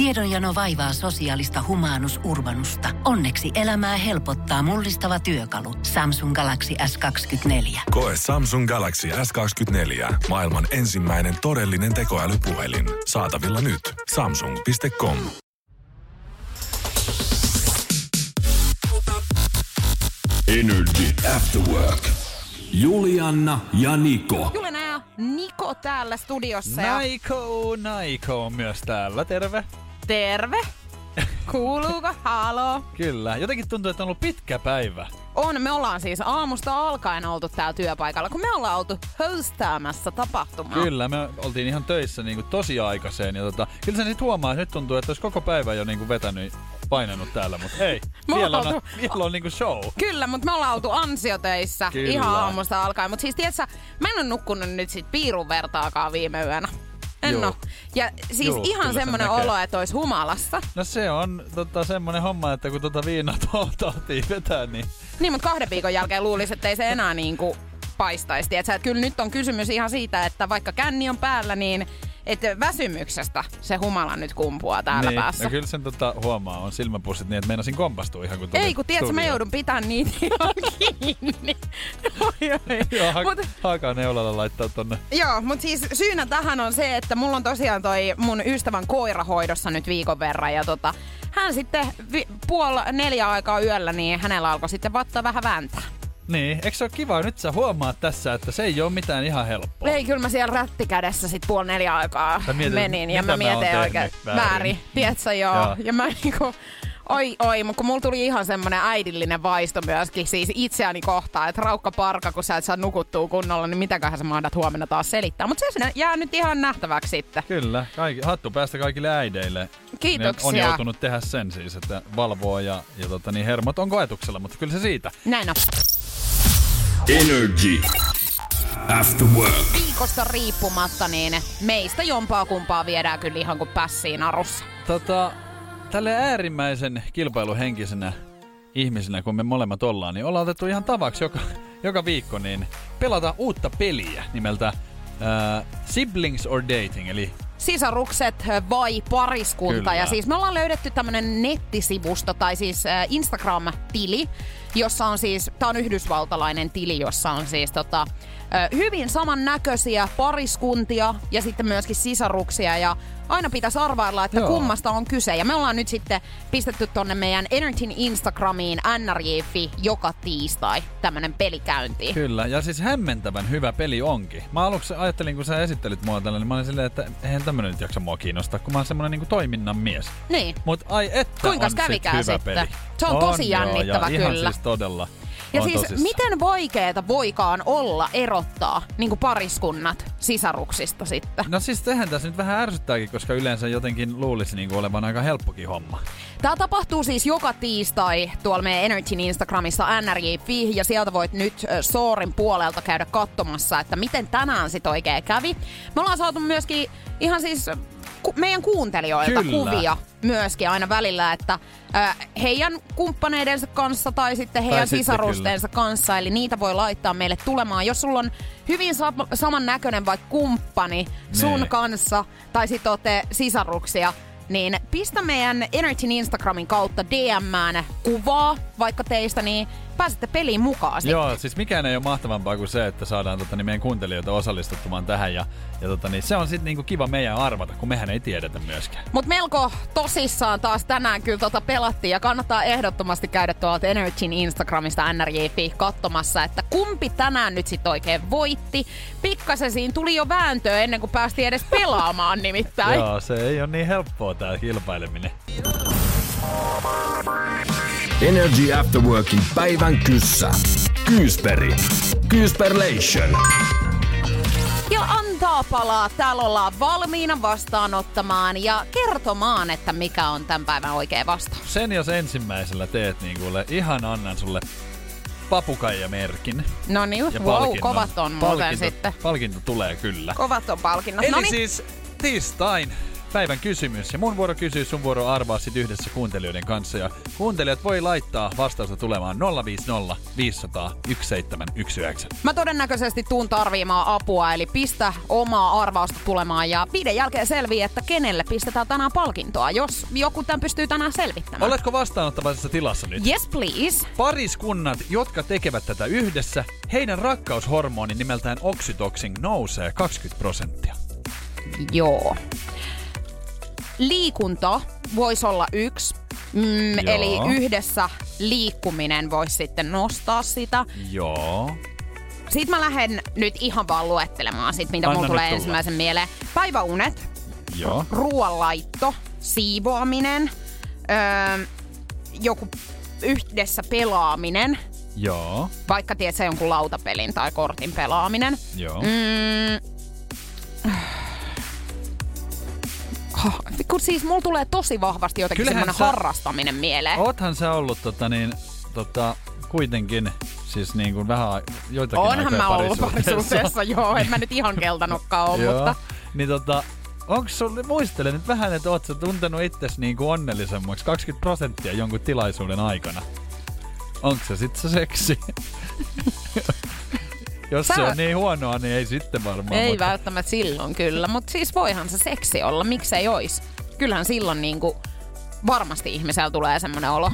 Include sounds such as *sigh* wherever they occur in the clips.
Tiedonjano vaivaa sosiaalista humanus urbanusta. Onneksi elämää helpottaa mullistava työkalu. Samsung Galaxy S24. Koe Samsung Galaxy S24. Maailman ensimmäinen todellinen tekoälypuhelin. Saatavilla nyt. Samsung.com. Energy After Work. Julianna ja Niko. Juliana ja Niko täällä studiossa. Ja Naiko, Naiko on myös täällä. Terve. Terve! Kuuluuko? Halo? Kyllä. Jotenkin tuntuu, että on ollut pitkä päivä. On, me ollaan siis aamusta alkaen oltu täällä työpaikalla, kun me ollaan oltu hostaamassa tapahtumaa. Kyllä, me oltiin ihan töissä niin kuin tosi aikaiseen. Ja tota, kyllä se nyt huomaa, että nyt tuntuu, että olisi koko päivä jo niin kuin vetänyt painanut täällä, mutta hei, *laughs* Me vielä on, ollaan vielä on niinku show. Kyllä, mutta me ollaan oltu ansiotöissä Kyllä. ihan aamusta alkaen. Mutta siis tiedätkö, mä en ole nukkunut nyt sit piirun vertaakaan viime yönä. En Juu. oo. Ja siis Juu, ihan kyllä se semmoinen näkee. olo, että olisi humalassa. No se on tota, semmonen homma, että kun tota viinaa *laughs* tahtiin vetää, niin Niin, mutta kahden viikon jälkeen luulisi, että ei se enää niinku paistaisi. Tiedätkö, että kyllä nyt on kysymys ihan siitä, että vaikka känni on päällä, niin että väsymyksestä se humala nyt kumpuaa täällä niin, päässä. no kyllä sen tota, huomaa, on silmäpussit niin, että meinasin kompastua ihan kun tuli Ei, kun tiedätkö, mä joudun pitämään niitä ihan kiinni. Oi, oi. Joo, ha- Mut, haakaa neulalla laittaa tonne. joo, mutta siis syynä tähän on se, että mulla on tosiaan toi mun ystävän koira hoidossa nyt viikon verran. Ja tota, hän sitten vi- puoli neljä aikaa yöllä, niin hänellä alkoi sitten vatta vähän vääntää. Niin, eikö se ole kiva? Nyt sä huomaat tässä, että se ei ole mitään ihan helppoa. Ei, kyllä mä siellä rättikädessä sit puoli neljä aikaa Sä mietit, menin ja mä mä mietin oikein väärin. väärin. Tiedätkö, joo. Joo. Ja mä niinku, oi oi, mutta kun mulla tuli ihan semmonen äidillinen vaisto myöskin siis itseäni kohtaan, että raukka parka, kun sä et saa nukuttua kunnolla, niin mitäköhän sä mahdat huomenna taas selittää. Mutta se jää nyt ihan nähtäväksi sitten. Kyllä, kaikki, hattu päästä kaikille äideille. Kiitoksia. Ne on joutunut tehdä sen siis, että valvoo ja, ja tota, niin hermot on koetuksella, mutta kyllä se siitä. Näin on. Energy After Work. Viikosta riippumatta, niin meistä jompaa kumpaa viedään kyllä ihan kuin pässiin arussa. Tota, tälle äärimmäisen kilpailuhenkisenä ihmisenä, kun me molemmat ollaan, niin ollaan otettu ihan tavaksi joka, joka viikko, niin pelata uutta peliä nimeltä äh, Siblings or Dating, eli sisarukset vai pariskunta. Kyllä. Ja siis me ollaan löydetty tämmönen nettisivusto tai siis äh, Instagram-tili, jossa on siis, tää on yhdysvaltalainen tili, jossa on siis tota, hyvin samannäköisiä pariskuntia ja sitten myöskin sisaruksia ja aina pitäisi arvailla, että Joo. kummasta on kyse. Ja me ollaan nyt sitten pistetty tonne meidän Energyn Instagramiin nrj.fi joka tiistai tämmönen peli käyntiin. Kyllä, ja siis hämmentävän hyvä peli onkin. Mä aluksi ajattelin, kun sä esittelit mua tällä, niin mä olin silleen, että eihän tämmönen nyt jaksa mua kiinnostaa, kun mä oon semmonen niinku toiminnan mies. Niin. Mut ai että Kuinkas on kävikään sit hyvä sitten? peli. Se on tosi joo, jännittävä ja ihan kyllä. siis todella. Ja on siis tosissaan. miten vaikeeta voikaan olla erottaa niin pariskunnat sisaruksista sitten? No siis tehän tässä nyt vähän ärsyttääkin, koska yleensä jotenkin luulisi niinku olevan aika helppokin homma. Tämä tapahtuu siis joka tiistai tuolla meidän Energyn Instagramissa nrj.fi ja sieltä voit nyt Soorin puolelta käydä katsomassa, että miten tänään sit oikein kävi. Me ollaan saatu myöskin ihan siis ku- meidän kuuntelijoilta Kyllä. kuvia myöskin aina välillä, että heidän kumppaneidensa kanssa tai sitten heidän sitten sisarustensa kanssa, eli niitä voi laittaa meille tulemaan. Jos sulla on hyvin sa- samannäköinen vaikka kumppani sun Nee. kanssa, tai sitten olette sisaruksia, niin pistä meidän Energyn Instagramin kautta DMään kuvaa vaikka teistä, niin pääsette peliin mukaan sitten. Joo, siis mikään ei ole mahtavampaa kuin se, että saadaan tota, niin meidän kuuntelijoita osallistumaan tähän. Ja, ja tota, niin se on sitten niinku kiva meidän arvata, kun mehän ei tiedetä myöskään. Mutta melko tosissaan taas tänään kyllä tota pelattiin ja kannattaa ehdottomasti käydä tuolta Energyn Instagramista nrj.fi katsomassa, että kumpi tänään nyt sitten oikein voitti. Pikkasen siinä tuli jo vääntöä ennen kuin päästiin edes pelaamaan nimittäin. Joo, se ei ole niin helppoa tää kilpaileminen. Energy After Workin päivän kyssä. Kyysperi. Kyysperlation. Ja antaa palaa. Täällä ollaan valmiina vastaanottamaan ja kertomaan, että mikä on tämän päivän oikea vastaus. Sen jos ensimmäisellä teet, niin kuule, ihan annan sulle papukaijamerkin. No niin, Ja wow, palkinnon. kovat on muuten palkinto, sitten. Palkinto tulee kyllä. Kovat on palkinnot. Eli No niin, siis tiistain päivän kysymys. Ja mun vuoro kysyy, sun vuoro arvaa sit yhdessä kuuntelijoiden kanssa. Ja kuuntelijat voi laittaa vastausta tulemaan 050 500 1719. Mä todennäköisesti tuun tarviimaan apua, eli pistä omaa arvausta tulemaan ja viiden jälkeen selvii, että kenelle pistetään tänään palkintoa, jos joku tämän pystyy tänään selvittämään. Oletko vastaanottavaisessa tilassa nyt? Yes, please. Pariskunnat, jotka tekevät tätä yhdessä, heidän rakkaushormoni nimeltään oxytocin nousee 20 prosenttia. Joo. Liikunta voisi olla yksi. Mm, Joo. eli yhdessä liikkuminen voisi sitten nostaa sitä. Joo. Sitten mä lähden nyt ihan vaan luettelemaan sit, mitä Anna mulla tulee tulla. ensimmäisen mieleen. Päiväunet, Joo. ruoanlaitto, siivoaminen, öö, joku yhdessä pelaaminen, Joo. vaikka tiedät sä jonkun lautapelin tai kortin pelaaminen. Joo. Mm. Kun siis mulla tulee tosi vahvasti jotenkin Kyllähän semmoinen sä- harrastaminen mieleen. Oothan sä ollut tota niin, tota, kuitenkin siis niin kuin vähän joitakin Onhan mä ollut parisuhteessa. joo. En mä *laughs* nyt ihan keltanokka ole, mutta... Niin tota, onks sulle, muistele nyt vähän, että oot sä tuntenut itses niin kuin onnellisemmaksi 20 prosenttia jonkun tilaisuuden aikana. Onko se sit se seksi? *laughs* Jos Sä- se on niin huonoa, niin ei sitten varmaan. Ei mutta- välttämättä silloin kyllä, mutta siis voihan se seksi olla, miksei ois. Kyllähän silloin niinku varmasti ihmisellä tulee semmoinen olo.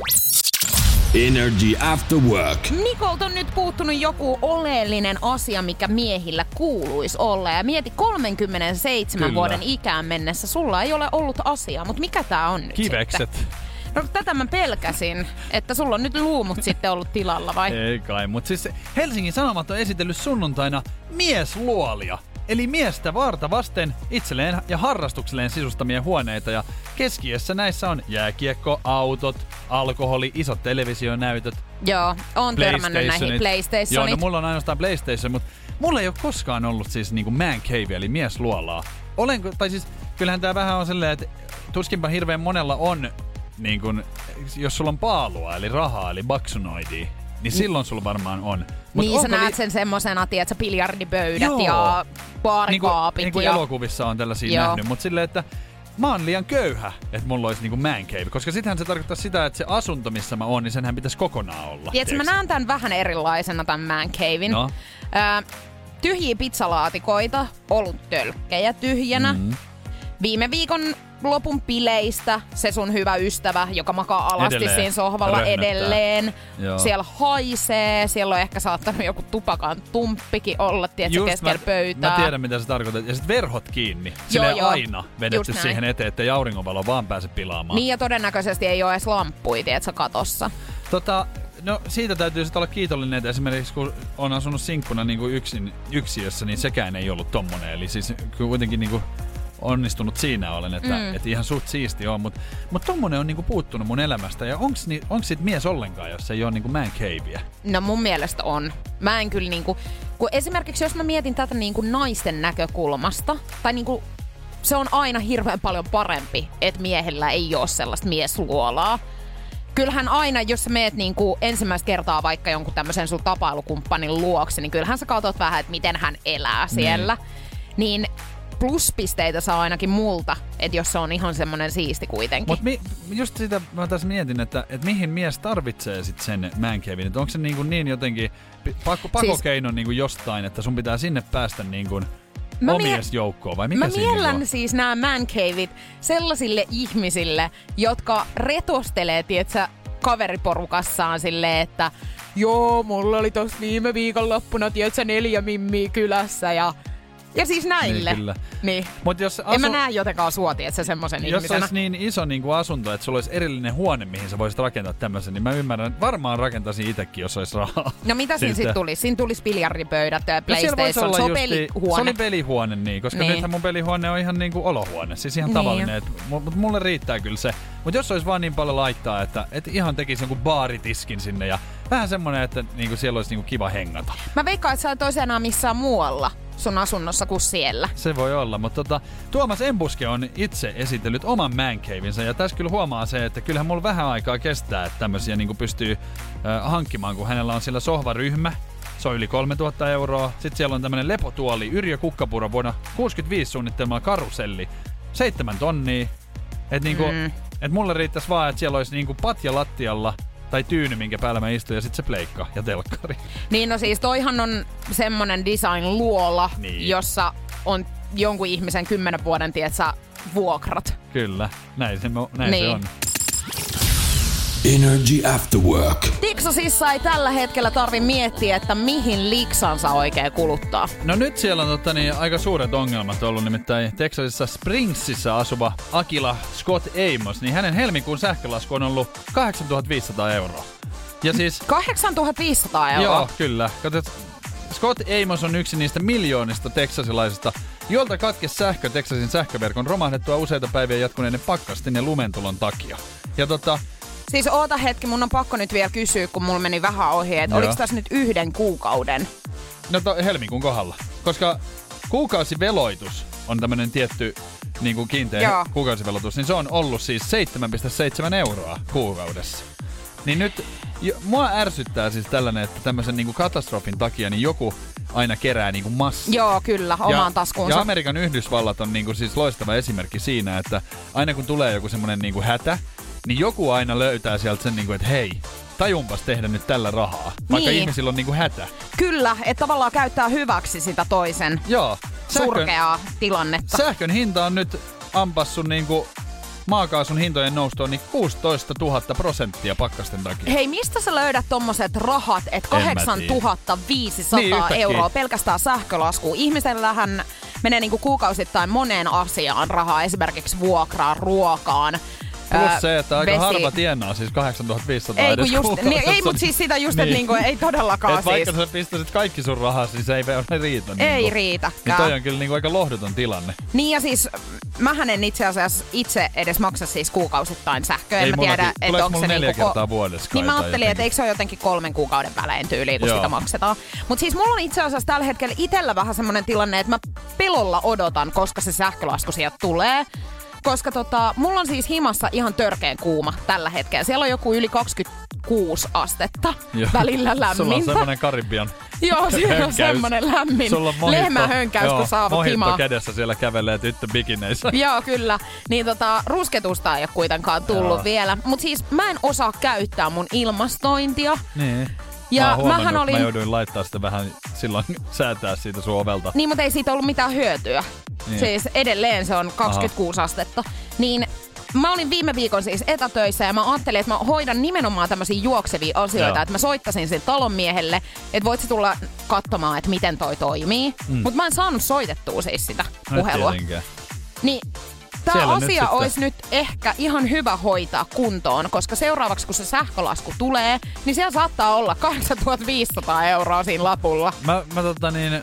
Energy After Work. Nikolta on nyt puuttunut joku oleellinen asia, mikä miehillä kuuluisi olla. Ja mieti 37 Kyllä. vuoden ikään mennessä, sulla ei ole ollut asiaa, mutta mikä tää on nyt Kivekset. sitten? No tätä mä pelkäsin, että sulla on nyt luumut sitten ollut tilalla vai? Ei kai, mutta siis Helsingin Sanomat on esitellyt sunnuntaina miesluolia. Eli miestä vaarta vasten itselleen ja harrastukselleen sisustamia huoneita. Ja keskiössä näissä on jääkiekko, autot, alkoholi, isot televisionäytöt, Joo, on törmännyt näihin PlayStationit. Joo, no mulla on ainoastaan PlayStation, mutta mulla ei ole koskaan ollut siis niinku man cave, eli miesluolaa. Olenko, tai siis kyllähän tää vähän on silleen, että tuskinpa hirveän monella on, niin kun, jos sulla on paalua, eli rahaa, eli baksunoidia, niin silloin sulla varmaan on. Mut niin sä näet li- sen semmosena, tiedätkö, biljardipöydät Joo. ja niin kuin, baarikaapit. niin kuin ja... elokuvissa on tällaisia Joo. nähnyt, mutta silleen, että mä oon liian köyhä, että mulla olisi niinku man cave. Koska sitähän se tarkoittaa sitä, että se asunto, missä mä oon, niin senhän pitäisi kokonaan olla. Tiedätkö, mä näen tämän vähän erilaisena, tämän man cavein. No. Ö, tyhjiä pizzalaatikoita, oluttölkkejä tyhjänä. Mm. Viime viikon lopun bileistä se sun hyvä ystävä, joka makaa alasti Edelleen. siinä sohvalla Röhnöttää. edelleen. Joo. Siellä haisee, siellä on ehkä saattanut joku tupakan tumppikin olla, tiedätkö, keskellä mä, pöytää. Mä tiedän, mitä sä tarkoitat. Ja sitten verhot kiinni. Silleen joo. aina vedetty Just näin. siihen eteen, että auringonvalo vaan pääse pilaamaan. Niin ja todennäköisesti ei ole edes lamppuja, tiedätkö, katossa. Tota, no siitä täytyy sitten olla kiitollinen, että esimerkiksi kun on asunut sinkkuna niin kuin yksin, yksiössä, niin sekään ei ollut tommonen. Eli siis kuitenkin niin kuin onnistunut siinä olen, että, mm. että ihan suht siisti on, mutta mut tommonen on niinku puuttunut mun elämästä. Ja onks, ni, onks sit mies ollenkaan, jos ei ole niinku man caveä? No mun mielestä on. Mä en kyllä niinku, kun esimerkiksi jos mä mietin tätä niinku naisten näkökulmasta, tai niinku se on aina hirveän paljon parempi, että miehellä ei ole sellaista miesluolaa. Kyllähän aina, jos sä meet niinku ensimmäistä kertaa vaikka jonkun tämmöisen sun tapailukumppanin luokse, niin kyllähän sä katsot vähän, että miten hän elää siellä. Niin pluspisteitä saa ainakin multa, että jos se on ihan semmoinen siisti kuitenkin. Mutta mi, just sitä mä tässä mietin, että, että mihin mies tarvitsee sit sen man cavein. Että onko se niin, kuin niin jotenkin pakko, pakokeino niin kuin jostain, että sun pitää sinne päästä niin kuin Mä mie- omiesjoukkoon vai mikä Mä miellän on? siis nämä man caveit sellaisille ihmisille, jotka retostelee, tietsä, kaveriporukassaan silleen, että joo, mulla oli tossa viime viikonloppuna, tietsä, neljä mimmiä kylässä ja ja siis näille. Niin, kyllä. Niin. Mut jos En mä asu- näe jotenkaan sua, tietsä, semmoisen Jos ihmisenä. olisi niin iso niin kuin asunto, että sulla olisi erillinen huone, mihin sä voisit rakentaa tämmöisen, niin mä ymmärrän, että varmaan rakentaisin itsekin, jos olisi rahaa. No mitä siinä sitten tulisi? Siinä tulisi biljardipöydät, ja No PlayStation, se on pelihuone. Se oli pelihuone, niin, koska Niin. nythän mun pelihuone on ihan niinku olohuone, siis ihan Niin. tavallinen. Mutta mulle riittää kyllä se. Mutta jos olisi vaan niin paljon laittaa, että et ihan tekisi jonkun baaritiskin sinne ja vähän semmonen, että niinku siellä olisi niinku kiva hengata. Mä veikkaan, että sä enää missään muualla sun asunnossa kuin siellä. Se voi olla, mutta tota, Tuomas Embuske on itse esitellyt oman man cavein ja tässä kyllä huomaa se, että kyllähän mulla vähän aikaa kestää, että tämmöisiä niinku pystyy äh, hankkimaan, kun hänellä on sillä sohvaryhmä, se on yli 3000 euroa. Sitten siellä on tämmönen lepotuoli, Yrjö Kukkapuro vuonna 65 suunnittelema karuselli. seitsemän tonnia. Että niinku, Mm. et mulle riittäisi vaan, että siellä olisi niinku patja lattialla tai tyyny, minkä päällä mä istun, ja sitten se pleikka ja telkkari. Niin no siis toihan on semmonen design-luola, Niin. jossa on jonkun ihmisen kymmenen vuoden, tietsä, vuokrat. Kyllä, näin se, näin Niin. se on. Energy After Work. Tiksosissa ei tällä hetkellä tarvi miettiä, että mihin liksansa oikein kuluttaa. No nyt siellä on totta, niin, aika suuret ongelmat ollut, nimittäin Texasissa Springsissa asuva Akila Scott Amos, niin hänen helmikuun sähkölasku on ollut 8500 euroa. Ja siis 8500 euroa. Joo, kyllä. Katsot, Scott Amos on yksi niistä miljoonista teksasilaisista, jolta katkesi sähkö Texasin sähköverkon romahdettua useita päiviä jatkuneiden pakkastin ja lumentulon takia. Ja tota, Siis oota hetki, mun on pakko nyt vielä kysyä, kun mulla meni vähän ohi, että oliko tässä nyt yhden kuukauden? no to, helmikuun kohdalla. Koska kuukausiveloitus on tämmönen tietty niin kuin kiinteä Joo. kuukausivelotus, niin se on ollut siis 7,7 euroa kuukaudessa. Niin nyt jo, mua ärsyttää siis tällainen, että tämmöisen niin kuin katastrofin takia niin joku aina kerää niin kuin massia. Joo, kyllä, omaan taskuunsa. Ja Amerikan Yhdysvallat on niinku siis loistava esimerkki siinä, että aina kun tulee joku semmoinen niinku hätä, niin joku aina löytää sieltä sen, niinku, että hei, tajumpas tehdä nyt tällä rahaa. Vaikka Niin. ihmisillä on niinku hätä. Kyllä, että tavallaan käyttää hyväksi sitä toisen Joo. Sähkön, surkeaa tilannetta. sähkön hinta on nyt ampassun niinku maakaasun hintojen noustoon niin 16 000 prosenttia pakkasten takia. Hei, mistä sä löydät tommoset rahat, että En mä 8500 Niin, yhtäkkiä. euroa pelkästään sähkölaskuun? Ihmisellähän menee niinku kuukausittain moneen asiaan rahaa, esimerkiksi vuokraan, ruokaan. Plus ää, se, että aika vesi- harva tienaa siis 8500 Ei, edes just, niin, ei, mutta siis sitä just, että Niin. niinku, ei todellakaan Et vaikka siis. sä pistäisit kaikki sun rahaa, niin se ei ole riitä. Ei niinku. riitäkään. Niin toi on kyllä niinku aika lohduton tilanne. Niin ja siis mähän en itse asiassa itse edes maksa siis kuukausittain sähköä. Ei En mä mullakin. tiedä, että onko se neljä niinku kertaa vuodessa Niin mä ajattelin, että eikö se ole jotenkin kolmen kuukauden välein tyyliin, kun Joo. sitä maksetaan. Mutta siis mulla on itse asiassa tällä hetkellä itsellä vähän semmoinen tilanne, että mä pelolla odotan, koska se sähkölasku sieltä tulee. Koska tota, mulla on siis himassa ihan törkeen kuuma tällä hetkellä. Siellä on joku yli 26 astetta. Joo. Välillä Sulla on lämmintä. semmoinen Karibian Joo, *laughs* siellä on semmoinen lämmin Sulla on mojito. lehmähönkäys, Joo, kun mojito himaa. kädessä siellä kävelee tyttö bikineissä. *laughs* Joo, kyllä. Niin tota, rusketusta ei ole kuitenkaan tullut Joo. vielä. Mutta siis mä en osaa käyttää mun ilmastointia. Niin. Ja mä, oon huomannut, mähän olin... Mä jouduin laittaa sitä vähän silloin *laughs* säätää siitä sun ovelta. Niin, mutta ei siitä ollut mitään hyötyä. Niin. Siis edelleen se on 26 astetta. Niin mä olin viime viikon siis etätöissä ja mä ajattelin, että mä hoidan nimenomaan tämmöisiä juoksevia asioita. Joo. Että mä soittasin sen talonmiehelle, että voit sä tulla katsomaan, että miten toi toimii. Mm. Mutta mä en saanut soitettua siis sitä No puhelua. Niin tämä asia olisi nyt ehkä ihan hyvä hoitaa kuntoon, koska seuraavaksi kun se sähkölasku tulee, niin siellä saattaa olla 8500 euroa siinä lapulla. Mä, mä tota niin,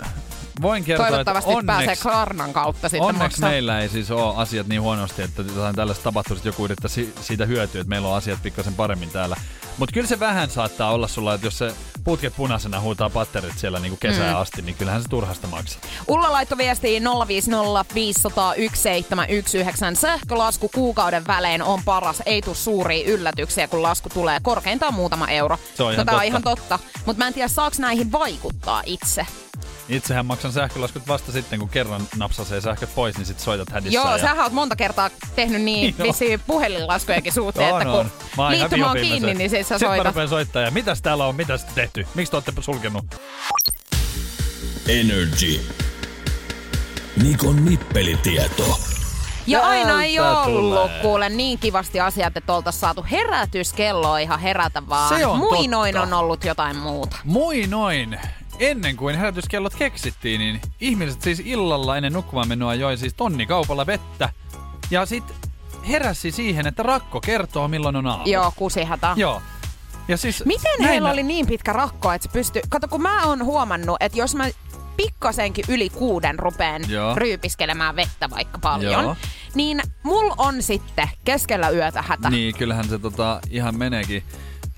voin kertoa, Toivottavasti että pääsee onneksi, Klarnan kautta sitten onneksi maksaa. meillä ei siis ole asiat niin huonosti, että jotain tällaista tapahtuisi, että joku yrittää si- siitä hyötyä, että meillä on asiat pikkasen paremmin täällä. Mutta kyllä se vähän saattaa olla sulla, että jos se putket punaisena huutaa patterit siellä niinku kesään Mm. asti, niin kyllähän se turhasta maksaa. Ulla laittoi viestiin 050 500 1719. Sähkölasku kuukauden välein on paras. Ei tuu suuria yllätyksiä, kun lasku tulee. Korkeintaan muutama euro. Se on ihan no, tää on totta. ihan totta. Mutta mä en tiedä, saaks näihin vaikuttaa itse. Itsehän maksan sähkölaskut vasta sitten, kun kerran napsasee sähköt pois, niin sitten soitat hädissä. Joo, ja... sähän oot monta kertaa tehnyt niin vissiin puhelinlaskujenkin suhteen, On, että kun on. Mä oon ihan liittymä on kiinni, niin sit sä Sitten mä soitat. rupean soittaa ja mitäs täällä on, mitäs tehty? Miksi te olette sulkenut? Energy. Nikon nippelitieto. Ja aina ei ollut, tulee. kuule, niin kivasti asiat, että oltaisiin saatu herätyskelloa ihan herätä vaan. Se on Muinoin totta. on ollut jotain muuta. Moi noin! Ennen kuin herätyskellot keksittiin, niin ihmiset siis illalla ennen nukkumaan menoa joi siis tonni kaupalla vettä. Ja sit heräsi siihen, että rakko kertoo milloin on aamu. Joo, kusihätä. Joo. Ja siis Miten näin heillä oli niin pitkä rakko, että se pystyy... Kato, kun mä oon huomannut, että jos mä pikkasenkin yli kuuden rupeen Joo. ryypiskelemään vettä vaikka paljon, Joo. niin mulla on sitten keskellä yötä hätä. Niin, kyllähän se tota, ihan meneekin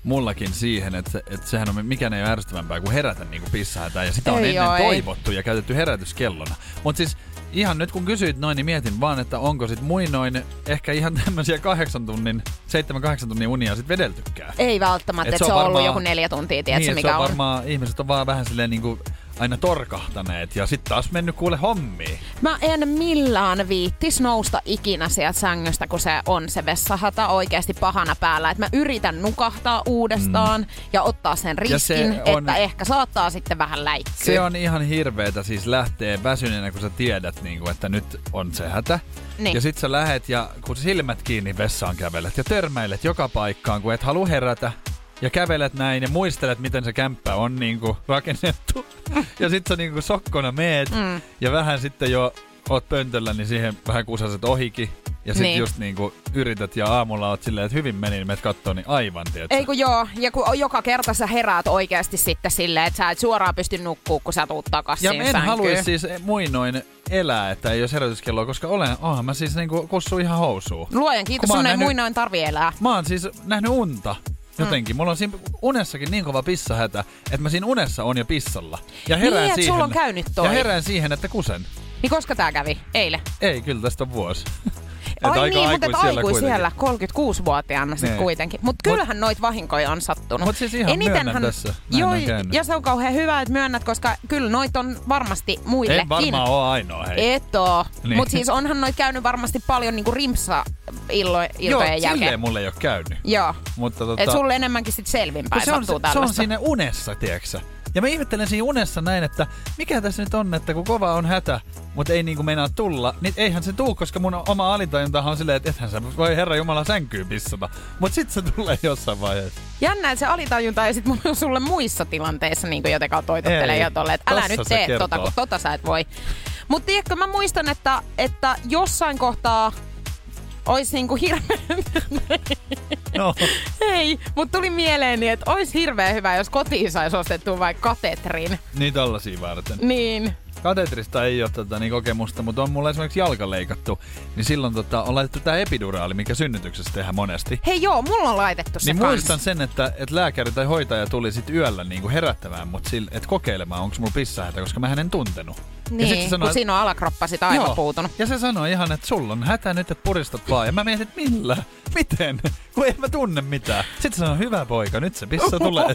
mullakin siihen, että, että sehän on mikään ei ole ärsyttävämpää kuin herätä niin kuin pissahätään. Ja sitä on Ei ennen oo, ei. toivottu ja käytetty herätyskellona. Mutta siis ihan nyt kun kysyit noin, niin mietin vaan, että onko sit muinoin ehkä ihan tämmöisiä kahdeksan tunnin, seitsemän kahdeksan tunnin unia sit vedeltykään. Ei välttämättä, Et että se se on on ollut joku neljä tuntia, tiedätkö niin, et mikä se on on. varmaan, ihmiset on vaan vähän silleen niinku aina torkahtaneet ja sitten taas mennyt kuule hommiin. Mä en millään viittis nousta ikinä sieltä sängystä, kun se on se vessahata oikeasti pahana päällä. Et mä yritän nukahtaa uudestaan mm. ja ottaa sen Ja se riskin, on- että ehkä saattaa sitten vähän läikkyä. Se on ihan hirveetä siis lähtee väsyneenä, kun sä tiedät, niin kuin, että nyt on se hätä. Niin. Ja sit sä lähet ja kun silmät kiinni vessaan kävelet ja törmäilet joka paikkaan, kun et halua herätä. Ja kävelet näin ja muistelet, miten se kämppä on niinku rakennettu. *laughs* ja sit sä niinku sokkona meet mm. ja vähän sitten jo oot pöntöllä, niin siihen vähän kusaset ohikin. Ja sit Niin. just niinku yrität ja aamulla oot silleen, että hyvin meni, niin menet kattoo, niin aivan, tiedätkö? Ei kun joo, ja kun joka kerta sä heräät oikeasti sitten silleen, että sä et suoraan pysty nukkuu, kun sä tuut takas Ja en sänkyyn. haluaisi siis muinoin elää, että ei ole herätyskelloa, koska olen, oonhan mä siis niinku kussu ihan housuun. Luojan kiitos, sun ei nähnyt- muinoin tarvi elää. Mä oon siis nähnyt unta jotenkin. Mulla on siinä unessakin niin kova pissahätä, että mä siinä unessa on jo pissalla. Ja herään Niin, siihen, sulla on käynyt toi. Ja herään siihen, että kusen. Niin koska tää kävi? Eilen. Ei, kyllä tästä on vuosi. *laughs* Ai aika niin, mutta aikuis kuitenkin. siellä 36-vuotiaana sit Niin. kuitenkin. Mutta kyllähän noit vahinkoja on sattunut. Mut siis ihan myönnän tässä. Näin Joo, ja se on kauhean hyvä, että myönnät, koska kyllä noit on varmasti muillekin. En varmaan ole ainoa, hei. Et oo. Niin. Mutta siis onhan noit käynyt varmasti paljon niinku rimpsa illo, Joo, iltojen silleen jälkeen. mulle ei ole käynyt. Joo. Mutta tota, Et sulle enemmänkin sit selvinpäin kun se, on, sattuu se, se on siinä unessa, tiedätkö Ja mä ihmettelen siinä unessa näin, että mikä tässä nyt on, että kun kova on hätä, mutta ei niinku meinaa tulla, niin eihän se tuu, koska mun oma alitajuntahan on silleen, että ethän sä voi herra jumala sänkyyn pissata. Mut sit se tulee jossain vaiheessa. Jännä, että se alitajunta ja sit mun sulle muissa tilanteissa niin jotenkaan toitottelee Ei. jo tolle, että älä nyt se tee kertoo. tota, kun tota sä et voi. Mutta tiedätkö, mä muistan, että, että jossain kohtaa olisi niinku hirveän... No, Ei, mutta tuli mieleeni, että olisi hirveän hyvä, jos kotiin saisi ostettua vaikka katetrin. niin tollasia varten. Niin. Katetrista ei ole tätä niin kokemusta, mutta on mulla esimerkiksi jalka leikattu. Niin silloin tota, on laitettu tää epiduraali, mikä synnytyksessä tehdään monesti. Hei joo, mulla on laitettu se Niin kans. muistan sen, että, että lääkäri tai hoitaja tuli sit yöllä niin kuin herättämään mut sille, että kokeilemaan, onko mulla pissahätä, koska mä en tuntenut. Niin, ja sit se sanoi, kun siinä on alakroppa sit aivan Joo. puutunut. Ja se sanoi ihan, että sulla on hätä nyt, että puristat vaan. Ja mä mietin, että millä? Miten? Kun en mä tunne mitään. Sitten se sanoi, hyvä poika, nyt se pissa tulee. *laughs*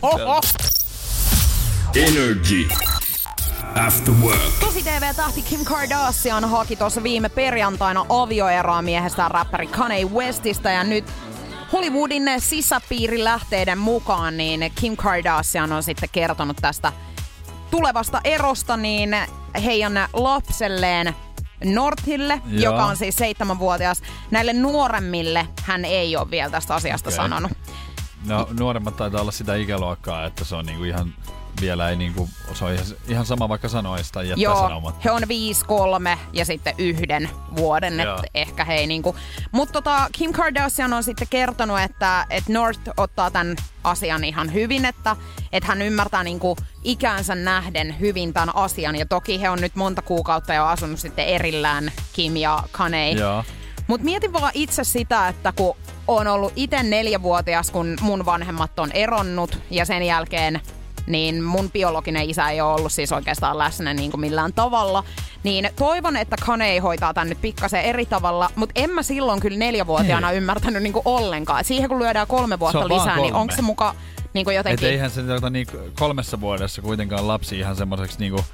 Energy. After work. Tosi TV-tähti Kim Kardashian haki tuossa viime perjantaina avioeroa miehestään räppäri Kanye Westistä ja nyt Hollywoodin sisäpiirilähteiden mukaan niin Kim Kardashian on sitten kertonut tästä tulevasta erosta niin heidän lapselleen Northille, Joo. joka on siis seitsemänvuotias. Näille nuoremmille hän ei ole vielä tästä asiasta Okei. sanonut. No nuoremmat taitaa olla sitä ikäluokkaa, että se on niinku ihan vielä ei niinku, se on ihan, ihan sama vaikka sanoisi tai jättää Joo, sanomatta. he on 5, 3 ja sitten yhden vuoden, että ehkä he ei niinku. Mutta tota, Kim Kardashian on sitten kertonut, että, että North ottaa tämän asian ihan hyvin, että, että hän ymmärtää niinku ikäänsä nähden hyvin tämän asian. Ja toki he on nyt monta kuukautta jo asunut sitten erillään, Kim ja Kanye. Joo. Mutta mietin vaan itse sitä, että kun on ollut itse neljävuotias, kun mun vanhemmat on eronnut ja sen jälkeen niin mun biologinen isä ei ole ollut siis oikeastaan läsnä niin kuin millään tavalla. Niin toivon, että Kanye hoitaa tän nyt pikkasen eri tavalla, mutta en mä silloin kyllä neljävuotiaana ymmärtänyt niin kuin ollenkaan. Siihen kun lyödään kolme vuotta lisää, niin onko se muka niin kuin Et jotenkin... eihän se tota, niin, kolmessa vuodessa kuitenkaan lapsi ihan semmoiseksi niinku,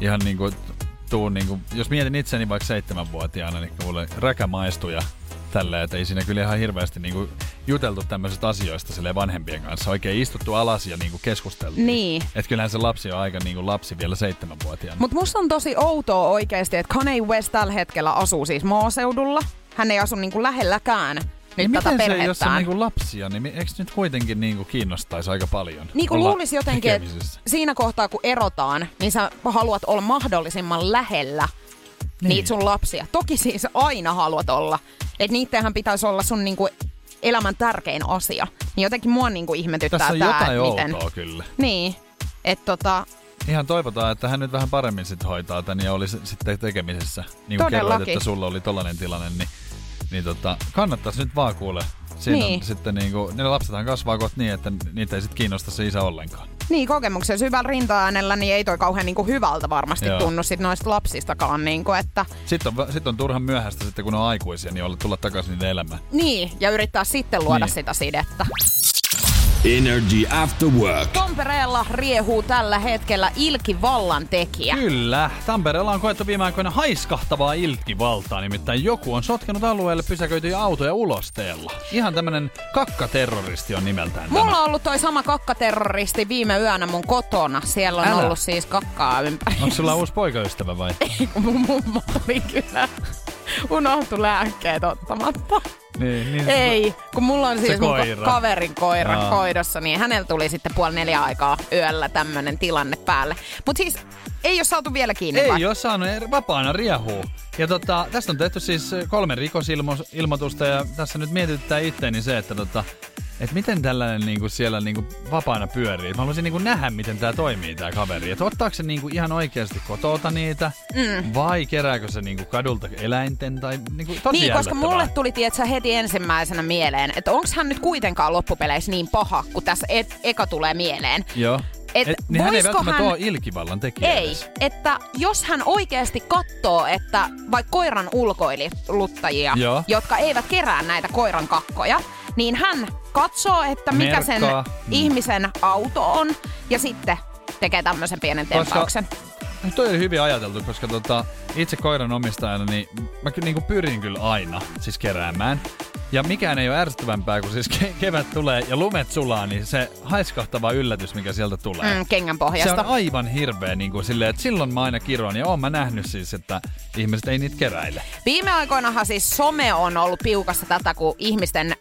ihan niinku tuu niinku, jos mietin itseni vaikka seitsemänvuotiaana, niin kuule räkä maistuu ja tälleen, että ei siinä kyllä ihan hirveästi niinku juteltu tämmöisistä asioista sille vanhempien kanssa. Oikein istuttu alas ja niinku keskusteltiin. Niin. Että kyllähän se lapsi on aika niinku lapsi vielä seitsemänvuotiaana. Mutta musta on tosi outoa oikeasti, että Kanye West tällä hetkellä asuu siis maaseudulla. Hän ei asu niinku lähelläkään nyt niin tätä miten se, jos on niinku lapsia, niin eikö nyt kuitenkin niinku kiinnostaisi aika paljon? Niin kuin luulisi jotenkin, että siinä kohtaa kun erotaan, niin sä haluat olla mahdollisimman lähellä niin. niitä sun lapsia. Toki siis aina haluat olla. Että niittenhän pitäisi olla sun niinku elämän tärkein asia. Niin jotenkin mua niinku ihmetyttää Tässä on tää, jotain miten... outoa kyllä. Niin. Että tota, Ihan toivotaan, että hän nyt vähän paremmin sit hoitaa tän ja oli sitten tekemisessä. Niin kuin kerroit, että sulla oli tollanen tilanne, niin, niin tota, kannattaisi nyt vaan kuule. Siinä Niin. on sitten niinku, ne lapsethan kasvaa kohta niin, että niitä ei sit kiinnosta se isä ollenkaan. Niin kokemuksen syvällä rinta-äänellä, niin ei toi kauhean niinku hyvältä varmasti Joo. tunnu sit noista lapsistakaan. Niinku, että, Sitten on, sit on turhan myöhäistä sitten, kun on aikuisia, niin olla tulla takaisin niiden elämään. niin, ja yrittää sitten luoda Niin. sitä sidettä. Energy After Work. Tampereella riehuu tällä hetkellä ilkivallan tekijä. Kyllä. Tampereella on koettu viime aikoina haiskahtavaa ilkivaltaa, nimittäin joku on sotkenut alueelle pysäköityjä autoja ulosteella. Ihan tämmönen kakkaterroristi on nimeltään Mulla tämä. on ollut toi sama kakkaterroristi viime yönä mun kotona. Siellä on Älä. ollut siis kakkaa ympäri. Onko sulla uusi poikaystävä vai? *laughs* mun mummo oli kyllä unohtu lääkkeet ottamatta. niin, niin. Ei, kun mulla on siis mun koira. kaverin koira Aa. hoidossa, niin hänellä tuli sitten puoli neljä aikaa yöllä tämmönen tilanne päälle. Mut siis ei ole saatu vielä kiinni vai? Ei ole saanut, vapaana riehuu. Ja tota, tästä on tehty siis kolme rikosilmoitusta ja tässä nyt mietityttää itteeni se, että tota, et miten tällainen niinku siellä niinku vapaana pyörii. Mä haluaisin niinku nähdä, miten tämä toimii tämä kaveri. Että ottaako se niinku ihan oikeasti kotota niitä mm. vai kerääkö se niinku kadulta eläinten tai niinku tosi Niin, koska mulle tuli tietsä, heti ensimmäisenä mieleen, että onko hän nyt kuitenkaan loppupeleissä niin paha, kun tässä et, eka tulee mieleen. Joo. Et Et, niin hän ei välttämättä hän- ole ilkivallan tekijä Ei, edes. että jos hän oikeasti katsoo, että vaikka koiran ulkoiluttajia, Joo. jotka eivät kerää näitä koiran kakkoja, niin hän katsoo, että mikä sen Merkkaa. Mm. ihmisen auto on ja sitten tekee tämmöisen pienen Koska- tempauksen. No Toi oli hyvin ajateltu, koska tota, itse koiran omistajana, niin mä kyllä niinku pyrin kyllä aina siis keräämään. Ja mikään ei ole ärsyttävämpää, kun siis ke- kevät tulee ja lumet sulaa, niin se haiskahtava yllätys, mikä sieltä tulee. Mm, kengän Se pohjasta. on aivan hirveä niin kuin silleen, että silloin mä aina kiroon ja oon mä nähnyt siis, että ihmiset ei niitä keräile. Viime aikoinahan siis some on ollut piukassa tätä, kun ihmisten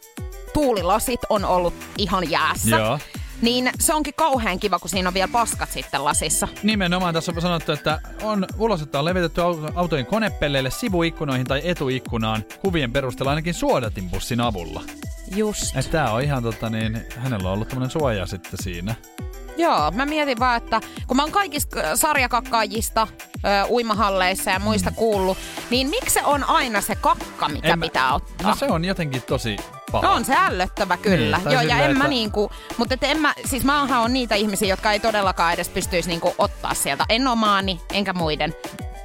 tuulilasit on ollut ihan jäässä. Joo. Niin se onkin kauhean kiva, kun siinä on vielä paskat sitten lasissa. Nimenomaan tässä on sanottu, että on ulosottaa on levitetty au- autojen konepelleille, sivuikkunoihin tai etuikkunaan kuvien perusteella ainakin suodatinpussin avulla. Just. Että tää on ihan tota niin, hänellä on ollut tämmönen suoja sitten siinä. Joo, mä mietin vaan, että kun mä oon kaikista äh, sarjakakkaajista, ö, uimahalleissa ja muista kuullut, niin miksi se on aina se kakka, mikä En mä- pitää ottaa? No se on jotenkin tosi paha. No on se ällöttävä kyllä. Niin, Joo, ja en mä niinku, mutta et en mä, siis maahan on niitä ihmisiä, jotka ei todellakaan edes pystyisi niinku ottaa sieltä. En omaani, enkä muiden.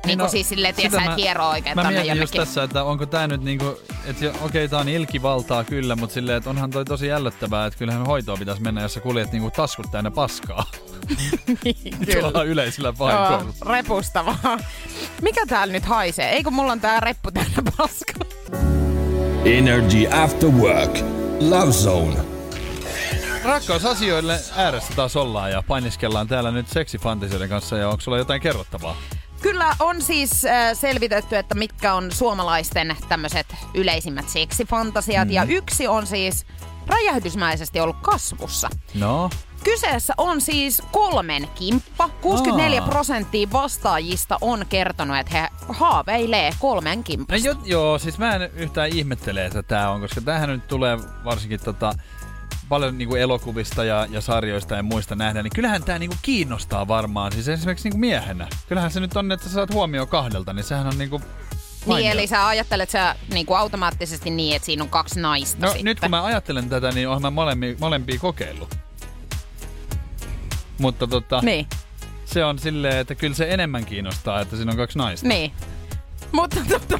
Niin, no, siis silleen, että sä et hieroo oikein Mä mietin just jonnekin. tässä, että onko tää nyt niinku, että okei tää on ilkivaltaa kyllä, mutta silleen, että onhan toi tosi ällöttävää, että kyllähän hoitoa pitäisi mennä, jos sä kuljet niinku taskut täynnä paskaa. *laughs* Tuolla yleisillä paikoilla. Joo, repustavaa. Mikä täällä nyt haisee? Eikö mulla on tää reppu täynnä paskaa? Energy After Work. Love Zone. Rakkausasioille ääressä taas ollaan ja painiskellaan täällä nyt seksifantasioiden kanssa ja onko sulla jotain kerrottavaa? Kyllä on siis äh, selvitetty, että mitkä on suomalaisten tämmöiset yleisimmät seksifantasiat. Mm. Ja yksi on siis räjähdysmäisesti ollut kasvussa. No, Kyseessä on siis kolmen kimppa. 64 Aa. prosenttia vastaajista on kertonut, että he haaveilee kolmen No kimpasta. jo, joo, siis mä en yhtään ihmettele, että tää on, koska tämähän nyt tulee varsinkin tota, paljon niinku elokuvista ja, ja sarjoista ja muista nähdä, niin kyllähän tämä niinku kiinnostaa varmaan, siis esimerkiksi niinku miehenä. Kyllähän se nyt on, että sä saat huomioon kahdelta, niin sehän on niinku Niin, mainio. eli sä ajattelet sä niinku automaattisesti niin, että siinä on kaksi naista No sitten. nyt kun mä ajattelen tätä, niin oon mä molempi, molempia kokeillut. Mutta tota, Niin, se on silleen, että kyllä se enemmän kiinnostaa, että siinä on kaksi naista. niin. Mutta tota,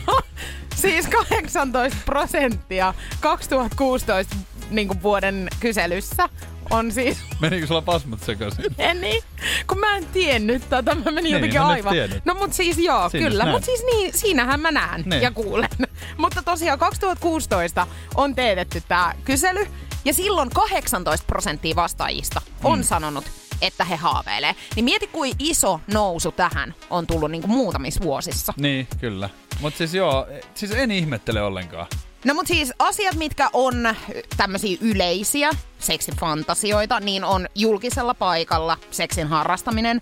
siis 18 prosenttia 2016 niinku vuoden kyselyssä on siis Menikö sulla pasmat sekaisin? Meni. *laughs* Kun mä en tiennyt tätä, mä menin Niin, jotenkin no aivan. tiedät. No mut siis joo, Sinne kyllä. Mut siis niin, siinähän mä näen Niin. ja kuulen. *laughs* Mutta tosiaan 2016 on teetetty tää kysely ja silloin 18 prosenttia vastaajista on Mm. sanonut, että he haaveilee. Niin mieti, kuin iso nousu tähän on tullut niinku muutamissa vuosissa. Niin, kyllä. Mutta siis joo, siis en ihmettele ollenkaan. No mut siis asiat, mitkä on tämmöisiä yleisiä seksifantasioita, niin on julkisella paikalla seksin harrastaminen.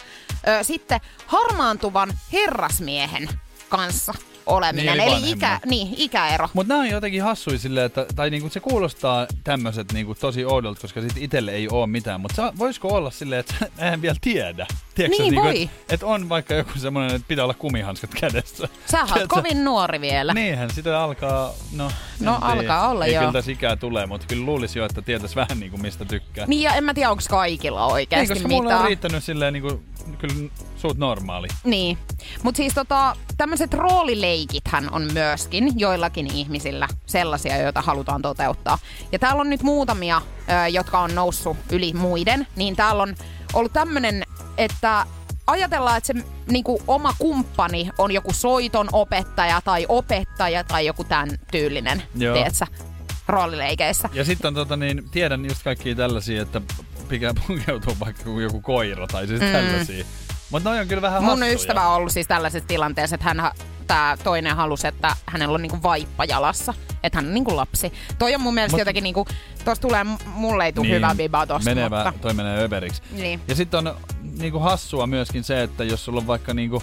Ö, sitten harmaantuvan herrasmiehen kanssa oleminen, Niin, eli ikä, niin, ikäero. Mutta nämä on jotenkin hassui silleen, että, tai niinku se kuulostaa tämmöiset niinku tosi oudolta, koska sit itselle ei ole mitään. Mutta voisiko olla silleen, että *laughs* mä en vielä tiedä. Tiedätkö, Niin niinku. Että et on vaikka joku semmoinen, että pitää olla kumihanskat kädessä. Sä oot Tiedätkö? kovin nuori vielä. Niinhän sitä alkaa, no No tiedä. alkaa olla Ei joo. kyllä tässä ikää tulee, mutta kyllä luulisi jo, että tietäisi vähän niin kuin mistä tykkää. Niin ja en mä tiedä, onko kaikilla Ei, oikeasti koska mulla mitään. on riittänyt silleen niin kuin, kyllä suut normaali. Niin. Mutta siis tota, tämmöiset roolileikithän on myöskin joillakin ihmisillä sellaisia, joita halutaan toteuttaa. Ja täällä on nyt muutamia, ö, jotka on noussut yli muiden. Niin täällä on ollut tämmönen, että ajatellaan, että se niinku, oma kumppani on joku soiton opettaja tai opettaja tai joku tämän tyylinen, Joo. tiedätkö, roolileikeissä. Ja sitten on tota niin, tiedän just kaikkia tällaisia, että mikä *laughs* pukeutuu vaikka joku koira tai siis mm. tällaisia. Mutta noi on kyllä vähän Mun hassuja. ystävä on ollut siis tällaisessa tilanteessa, että hän, tämä toinen halusi, että hänellä on niinku vaippa jalassa. Että hän on niinku lapsi. Toi on mun mielestä Mut- jotenkin niinku, tosta tulee, mulle ei tule niin, hyvä viba tosta, menevä, mutta... toi menee överiksi. Niin. Ja sitten on niinku hassua myöskin se, että jos sulla on vaikka niinku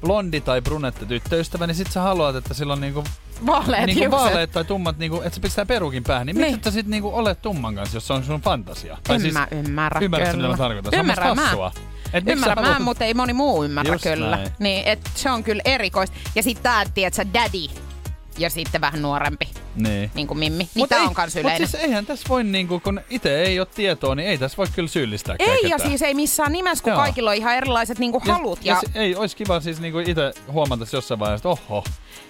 blondi tai brunette tyttöystävä, niin sit sä haluat, että sillä on niinku, Vaaleet niinku hiukset. vaaleet tai tummat, niinku, että se pistää perukin päähän. Niin, Niin. miksi et sä sit niinku olet tumman kanssa, jos se on sun fantasia? En mä ymmärrä kyllä. mitä mä tarkoitan? Se on Ymmärrän musta mä. hassua. Et sä Ymmärrän mä, haluat- mutta ei moni muu ymmärrä Just kyllä. näin. Niin, et se on kyllä erikoista. Ja sitten tää, tiedätkö, daddy ja sitten vähän nuorempi, Niin. niin kuin Mimmi. Niin Mut tää ei- on kans Mut yleinen. siis eihän tässä voi, niinku, kun itse ei ole tietoa, niin ei tässä voi kyllä syyllistää ei, ja ketään. siis ei missään nimessä, kun Joo. kaikilla on ihan erilaiset niinku halut. Ja, ja, si- ei, olisi kiva siis niinku itse huomata jossain vaiheessa, että oho,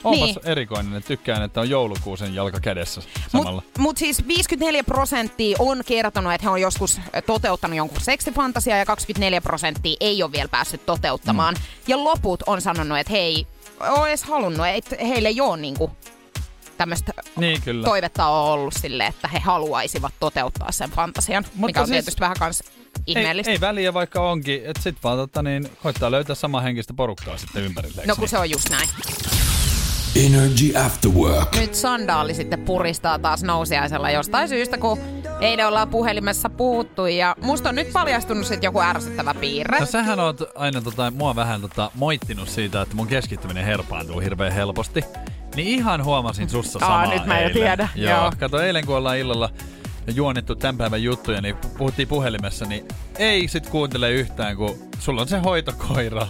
onpas Niin. erikoinen, että tykkään, että on joulukuusen jalka kädessä samalla. Mutta mut siis 54 prosenttia on kertonut, että he on joskus toteuttanut jonkun seksifantasiaa ja 24 prosenttia ei ole vielä päässyt toteuttamaan. Mm. Ja loput on sanonut, että he ei ole edes halunnut, että heille ei ole niinku tämmöistä niin kyllä. toivetta on ollut sille, että he haluaisivat toteuttaa sen fantasian, Mutta mikä on siis- tietysti vähän kans ei, ihmeellistä. ei väliä vaikka onkin, että sit vaan tota, niin, koittaa löytää samanhenkistä porukkaa sitten ympärille. no kun niin? se on just näin. Energy After Work. Nyt sandaali sitten puristaa taas nousiaisella jostain syystä, kun eilen ollaan puhelimessa puhuttu ja musta on nyt paljastunut sitten joku ärsyttävä piirre. No sähän oot aina tota, mua vähän tota, moittinut siitä, että mun keskittyminen herpaantuu hirveän helposti. Niin ihan huomasin sussa Aa, samaa nyt mä jo eilen. tiedän, Joo. joo. Kato, eilen kun ollaan illalla juonittu tämän päivän juttuja, niin puhuttiin puhelimessa, niin ei sit kuuntele yhtään, kun sulla on se hoitokoira.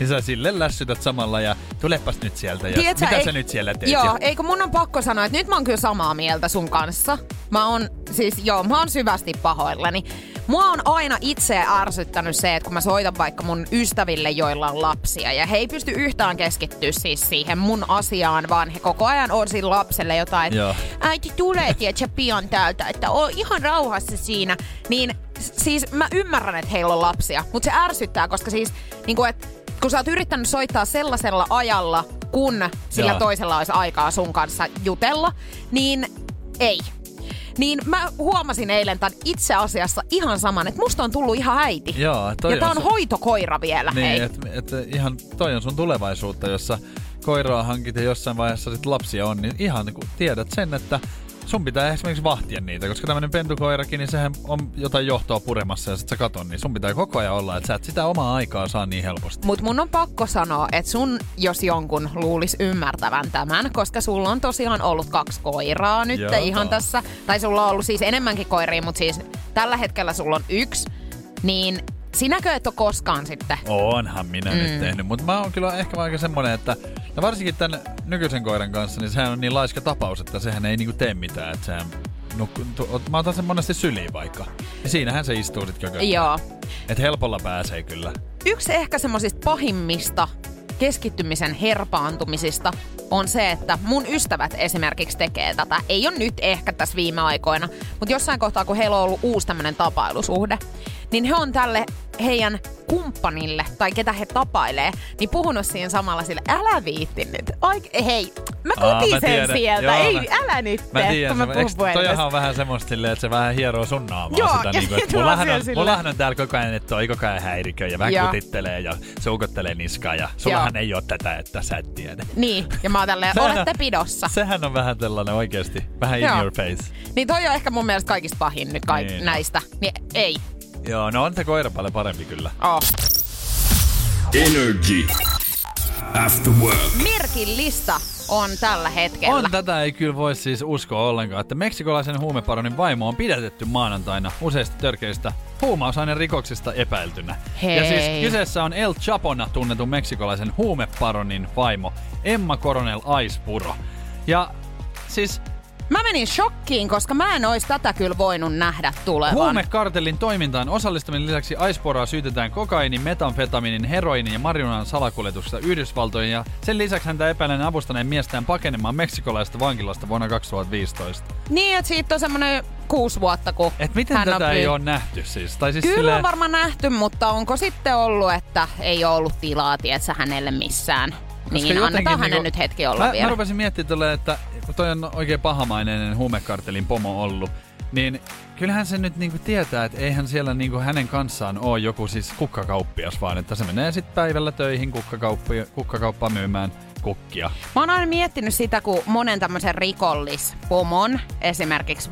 Niin sä sille lässytät samalla ja tulepas nyt sieltä ja Tiedätkö, mitä ei- sä nyt siellä teet? Joo, ja... eikö mun on pakko sanoa, että nyt mä oon kyllä samaa mieltä sun kanssa. Mä oon, siis joo, mä oon syvästi pahoillani. Mua on aina itse ärsyttänyt se, että kun mä soitan vaikka mun ystäville, joilla on lapsia, ja he ei pysty yhtään keskittyä siis siihen mun asiaan, vaan he koko ajan on sille lapselle jotain, että äiti tulee, tiedätkö, pian täältä, että oo ihan rauhassa siinä. Niin siis mä ymmärrän, että heillä on lapsia, mutta se ärsyttää, koska siis, niin kuin, että kun sä oot yrittänyt soittaa sellaisella ajalla, kun sillä Joo. toisella olisi aikaa sun kanssa jutella, niin ei. Niin mä huomasin eilen tämän itse asiassa ihan saman, että musta on tullut ihan äiti. Joo, toi ja tää on on hoitokoira vielä, hei. Niin, että et, ihan toi on sun tulevaisuutta, jossa koiraa hankit ja jossain vaiheessa sit lapsia on, niin ihan niin tiedät sen, että sun pitää esimerkiksi vahtia niitä, koska tämmönen pentukoirakin, niin sehän on jotain johtoa puremassa ja sit sä katon, niin sun pitää koko ajan olla, että sä et sitä omaa aikaa saa niin helposti. Mut mun on pakko sanoa, että sun, jos jonkun luulis ymmärtävän tämän, koska sulla on tosiaan ollut kaksi koiraa nyt Joo. ihan tässä. Tai sulla on ollut siis enemmänkin koiria, mutta siis tällä hetkellä sulla on yksi. Niin sinäkö et ole koskaan sitten? Onhan minä mm. nyt tehnyt, mutta mä oon kyllä ehkä aika semmonen, että ja varsinkin tämän nykyisen koiran kanssa, niin sehän on niin laiska tapaus, että sehän ei niinku tee mitään, että sehän tu- mä otan sen monesti syliin vaikka. Ja siinähän se istuu sit koko Joo. Et helpolla pääsee kyllä. Yksi ehkä semmoisista pahimmista keskittymisen herpaantumisista on se, että mun ystävät esimerkiksi tekee tätä. Ei ole nyt ehkä tässä viime aikoina, mutta jossain kohtaa, kun heillä on ollut uusi tämmöinen tapailusuhde, niin he on tälle heidän kumppanille tai ketä he tapailee, niin puhunut siinä samalla sille, älä viitti nyt. Oike- hei, mä kutisen tiedän. sieltä, Joo, ei, mä- älä nyt, Mä kun tiedän, mä puhun toihan on vähän semmoista silleen, että se vähän hieroo sun naamaa Joo, sitä. ja Niin kuin, *laughs* että mullahan, on, mullahan on täällä koko ajan, että toi koko ajan häiriköi ja vähän Joo. kutittelee ja suukottelee niskaa ja sullahan ei ole tätä, että sä et tiedä. Niin, ja mä oon tälleen, olette pidossa. Sehän on vähän tällainen oikeasti, vähän in Joo. your face. Niin toi on ehkä mun mielestä kaikista pahin nyt kaik- Niin. näistä. Niin ei. Joo, no on se koira paljon parempi kyllä. Oh. Energy After Work. Merkillistä on tällä hetkellä. On tätä ei kyllä voi siis uskoa ollenkaan, että meksikolaisen huumeparonin vaimo on pidätetty maanantaina useista törkeistä huumausaineen rikoksista epäiltynä. Hei. Ja siis kyseessä on El Chapona tunnetun meksikolaisen huumeparonin vaimo Emma Coronel Aispuro. Ja siis menin shokkiin, koska mä en ois tätä kyllä voinut nähdä tulevan. Huumekartellin toimintaan osallistuminen lisäksi Aisporaa syytetään kokainin, metanfetamiinin, heroinin ja marijuanan salakuljetuksesta Yhdysvaltoihin ja sen lisäksi häntä epäilen avustaneen miestään pakenemaan meksikolaista vankilasta vuonna 2015. Niin, että siitä on semmoinen kuusi vuotta, kun Et miten hän tätä on ei ole nähty siis? Tai siis Kyllä silleen- on varmaan nähty, mutta onko sitten ollut, että ei ole ollut tilaa, tietsä, hänelle missään. Niin, annetaan hänen niinku- nyt hetki olla mä, vielä. Mä rupesin miettimään että kun toi on oikein pahamainen huumekartelin pomo ollut, niin kyllähän se nyt niinku tietää, että eihän siellä niinku hänen kanssaan ole joku siis kukkakauppias, vaan että se menee sitten päivällä töihin kukkakauppaan myymään kukkia. Mä oon aina miettinyt sitä, kun monen tämmöisen rikollispomon, esimerkiksi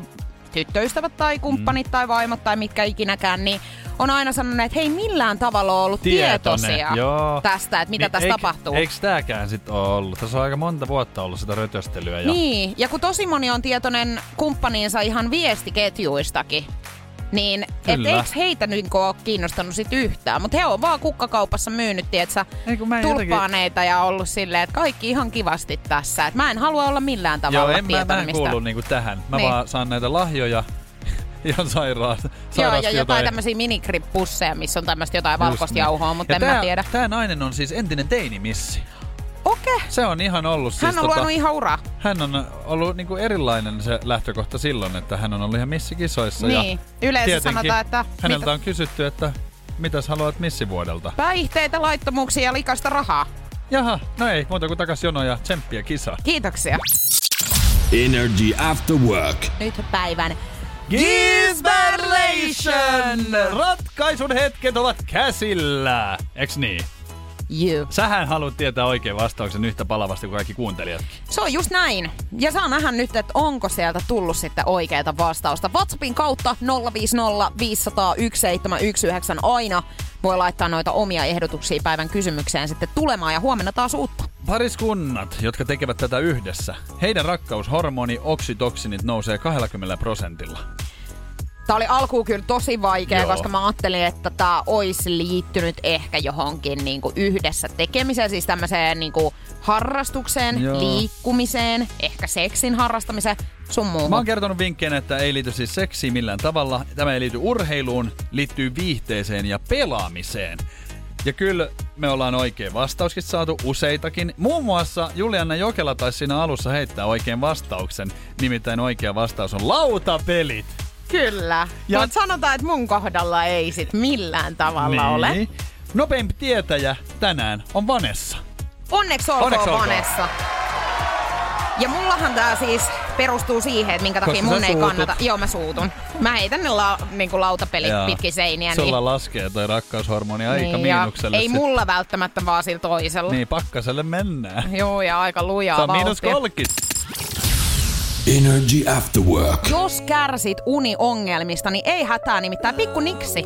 tyttöystävät tai kumppanit mm. tai vaimot tai mitkä ikinäkään, niin on aina sanonut, että hei millään tavalla ole ollut tietoisia joo. tästä, että mitä Niin tässä eik- tapahtuu. Eiks tääkään sit ole ollut? Tässä on aika monta vuotta ollut sitä rötöstelyä. Ja... Niin, ja kun tosi moni on tietoinen kumppaniinsa ihan viestiketjuistakin, niin et eikö heitä niin ole kiinnostanut sit yhtään. Mutta he on vaan kukkakaupassa myynyt, tietsä, en jotenkin- tulppaaneita ja ollut silleen, että kaikki ihan kivasti tässä. Et mä en halua olla millään Joo, tavalla en mä, mä en mistä. kuulu niinku tähän. Mä Niin. vaan saan näitä lahjoja *laughs* ihan sairaan, Joo, ja jotain tämmöisiä minikrip-pusseja, missä on tämmöistä jotain valkoista niin. jauhoa, mutta Ja en tää, mä tiedä. Tää nainen on siis entinen teinimissi. Okei, okay. Se on ihan ollut siis hän on luonut ihan uraa. hän on ollut niinku erilainen se lähtökohta silloin, että hän on ollut ihan missikisoissa. Niin. Ja Yleensä sanotaan, että häneltä mitä- on kysytty, että mitäs haluat missivuodelta. Päihteitä, laittomuuksia ja likasta rahaa. Jaha, no ei, muuta kuin takas jono ja tsemppiä kisa. Kiitoksia. Energy After Work. Nyt päivän Gisberlation! Ratkaisun hetket ovat käsillä! Eks niin? You. Sähän haluat tietää oikein vastauksen yhtä palavasti kuin kaikki kuuntelijatkin. Se on just näin. Ja saa nähdä nyt, että onko sieltä tullut sitten oikeita vastausta. WhatsAppin kautta 050 500 1719 aina voi laittaa noita omia ehdotuksia päivän kysymykseen sitten tulemaan ja huomenna taas uutta. Pariskunnat, jotka tekevät tätä yhdessä, heidän rakkaushormoni oksitoksinit nousee 20 prosentilla. Tämä oli alkuun kyllä tosi vaikea, Joo. koska mä ajattelin, että tämä olisi liittynyt ehkä johonkin niin kuin yhdessä tekemiseen, siis tämmöiseen niin kuin harrastukseen, Joo. liikkumiseen, ehkä seksin harrastamiseen, sun muuhun. Mä oon kertonut vinkkeinä, että ei liity siis seksiin millään tavalla. Tämä ei liity urheiluun, liittyy viihteeseen ja pelaamiseen. Ja kyllä me ollaan oikein vastauskin saatu useitakin. Muun muassa Julianna Jokela taisi siinä alussa heittää oikein vastauksen. Nimittäin oikea vastaus on lautapelit. Kyllä. Ja-. Mutta sanotaan, että mun kohdalla ei sit millään tavalla ole. Niin. Nopeampi tietäjä tänään on Vanessa. Onneksi olkoon, Onneksi olkoon. Vanessa. Ja mullahan tää siis perustuu siihen, että minkä takia Koska mun ei suutut. kannata... Joo, mä suutun. Mä heitän ne la, niinku lautapelit Jaa. pitkin seiniä. Sulla niin, laskee toi rakkaushormoni aika niin, miinukselle. Ei sit. mulla välttämättä vaan sillä toisella. Niin, pakkaselle mennään. Joo, ja aika lujaa Se on miinus vauhtia. 30. Energy After Work. Jos kärsit uniongelmista, niin ei hätää, nimittäin pikku niksi.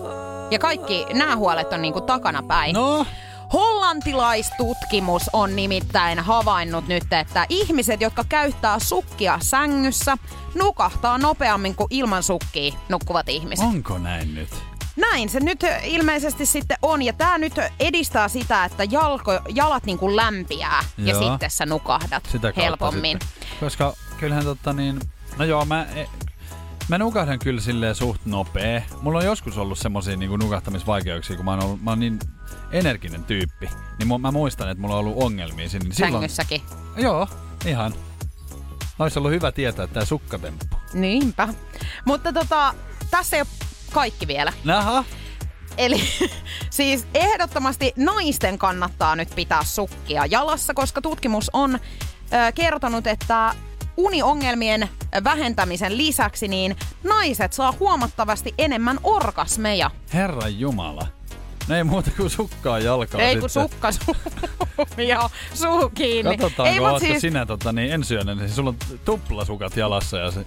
Ja kaikki nämä huolet on niinku takana päin. No, Hollantilaistutkimus on nimittäin havainnut nyt, että ihmiset, jotka käyttää sukkia sängyssä, nukahtaa nopeammin kuin ilman sukkia nukkuvat ihmiset. onko näin nyt? Näin se nyt ilmeisesti sitten on. Ja tämä nyt edistää sitä, että jalko, jalat niinku lämpiää ja Joo. sitten sä nukahdat Sitä helpommin. Sitten. Koska kyllähän totta niin... No joo, mä... E, Mä nukahdan kyllä silleen suht nopee. Mulla on joskus ollut semmosia niinku nukahtamisvaikeuksia, kun mä oon, ollut, mä oon niin energinen tyyppi. Niin mu- mä muistan, että mulla on ollut ongelmia siinä. Niin silloin, Sängyssäkin. Joo, ihan. Olisi ollut hyvä tietää tää sukkatemppu. Niinpä. Mutta tota, tässä ei ole kaikki vielä. Naha, Eli *laughs* siis ehdottomasti naisten kannattaa nyt pitää sukkia jalassa, koska tutkimus on ö, kertonut, että uniongelmien vähentämisen lisäksi niin naiset saa huomattavasti enemmän orgasmeja. herran jumala. No ei muuta kuin sukkaa jalkaa Ei kun sitten. sukka suu *laughs* ja suu kiinni. Katsotaan, Ei, siis, sinä tota, niin ensyönen, niin sulla on tuplasukat jalassa ja se...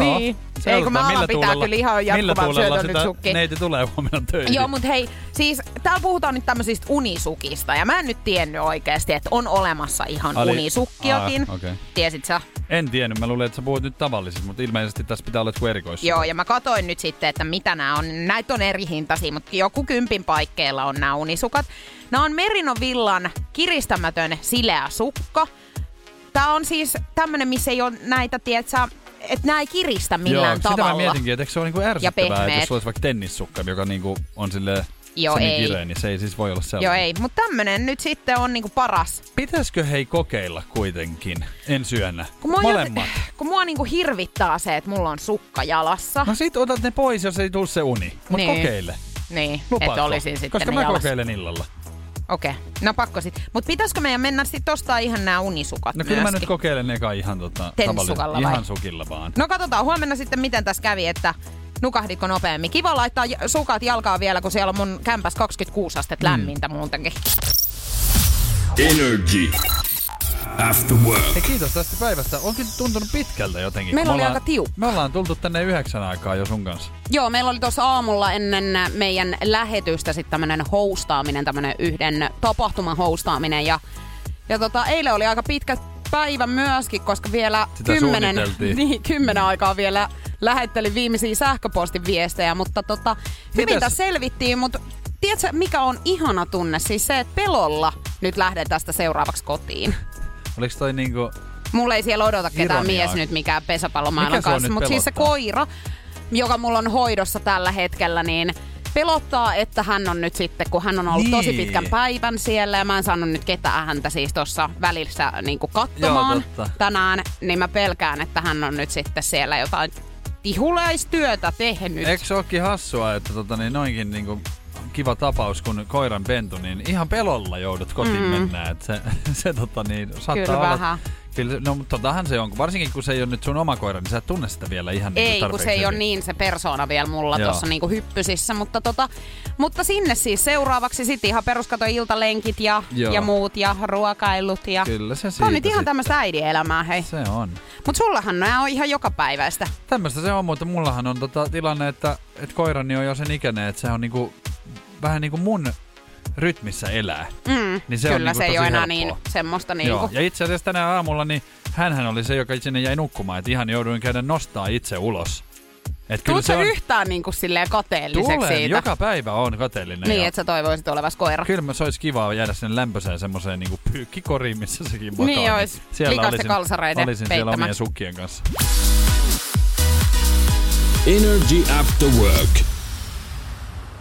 Niin. Ei, kun mä alan pitää kyllä ihan tuulella syötön nyt sukki. neiti tulee huomenna töihin. Joo, mutta hei, siis täällä puhutaan nyt tämmöisistä unisukista, ja mä en nyt tiennyt oikeasti, että on olemassa ihan Ali- unisukkiakin. Aa, okei. Tiesit sä? En tiennyt, mä luulin, että sä puhut nyt tavallisista, mutta ilmeisesti tässä pitää olla joku. Joo, ja mä katoin nyt sitten, että mitä nämä on. Näitä on eri hintaisia, mutta joku kympin paikkeilla on nämä unisukat. Nämä on Merino Villan kiristämätön sileä sukka. tää on siis tämmönen, missä ei ole näitä, tietsä, että nää ei kiristä millään Joo, sitä tavalla. mä mietinkin, että eikö se ole niinku ärsyttävää, että jos olisi vaikka tennissukka, joka niinku on sille Joo, ei. kireä, niin se ei siis voi olla sellainen. Joo ei, mutta tämmönen nyt sitten on niinku paras. Pitäisikö hei kokeilla kuitenkin ensi yönä? Kun mua, Molemmat. Jot, kun mua niinku hirvittää se, että mulla on sukka jalassa. No sit otat ne pois, jos ei tuu se uni. Mut Niin. kokeile. niin, että olisin sitten Koska mä jalassa. kokeilen illalla. Okei, okay. no pakko sit. Mut pitäisikö meidän mennä sit ostaa ihan nämä unisukat No kyllä mä nyt kokeilen eka ihan tota, Tennissukalla tavallis- vai? Ihan sukilla vaan. No katsotaan huomenna sitten, miten tässä kävi, että nukahditko nopeammin. Kiva laittaa sukat jalkaa vielä, kun siellä on mun kämpäs 26 astetta Mm. lämmintä muutenkin. Energy. After work. Hei, kiitos tästä päivästä. Onkin tuntunut pitkältä jotenkin. Meillä kun oli me aika ollaan- tiukka. Me ollaan tultu tänne yhdeksän aikaa jo sun kanssa. Joo, meillä oli tuossa aamulla ennen meidän lähetystä sitten tämmönen hostaaminen, tämmönen yhden tapahtuman hostaaminen. Ja, ja tota, eilen oli aika pitkä päivä myöskin, koska vielä Sitä kymmenen, *laughs* niin, kymmenen aikaa vielä lähettelin viimeisiä sähköpostiviestejä, mutta tota, hyvin Mitäs- tässä selvittiin, mutta tiedätkö mikä on ihana tunne? Siis se, että pelolla nyt lähden tästä seuraavaksi kotiin. Oliko toi niinku... Mulla ei siellä odota ketään Ironiaa. mies nyt mikään pesäpallomaailman Mikä kanssa, mutta siis se koira, joka mulla on hoidossa tällä hetkellä, niin pelottaa, että hän on nyt sitten, kun hän on ollut Niin. tosi pitkän päivän siellä ja mä en saanut nyt ketään häntä siis tuossa välissä niin katsomaan Joo, totta. tänään, niin mä pelkään, että hän on nyt sitten siellä jotain tihulaistyötä tehnyt. Eikö se ookin hassua, että tota, niin noinkin niinku kiva tapaus, kun koiran pentu, niin ihan pelolla joudut kotiin mm. mennä. Et se, *laughs* se tota, niin, saattaa Kyllä olla, vähän. Kyllä, no mutta totahan se on. Varsinkin kun se ei ole nyt sun oma koira, niin sä et tunne sitä vielä ihan Ei, niinku kun se ei ole niin se persona vielä mulla tuossa niinku hyppysissä, mutta, tota, mutta sinne siis seuraavaksi sitten ihan peruskato iltalenkit ja, Joo. ja muut ja ruokailut. Ja... Kyllä se siitä on nyt ihan tämmöistä äidielämää, hei. Se on. Mutta sullahan nämä on ihan jokapäiväistä. Tämmöistä se on, mutta mullahan on tota tilanne, että, että koirani on jo sen ikäinen, että se on niinku, vähän niinku mun rytmissä elää. Mm, Niin se on kyllä niinku se ei ole enää helppoa. niin semmoista Joo. niinku. Ja itse asiassa tänä aamulla, niin hänhän oli se, joka sinne jäi nukkumaan. Että ihan jouduin käydä nostaa itse ulos. Et kyllä se on, yhtään niinku silleen kateelliseksi tulen, siitä? joka päivä on kateellinen. Niin, että sä toivoisit olevas koira. Kyllä mä- se olisi kivaa jäädä sinne lämpöiseen semmoiseen niinku pyykkikoriin, missä sekin makaa. Niin ois. Likaisten kalsareiden olisin siellä peittämä. omien sukkien kanssa. Energy After Work.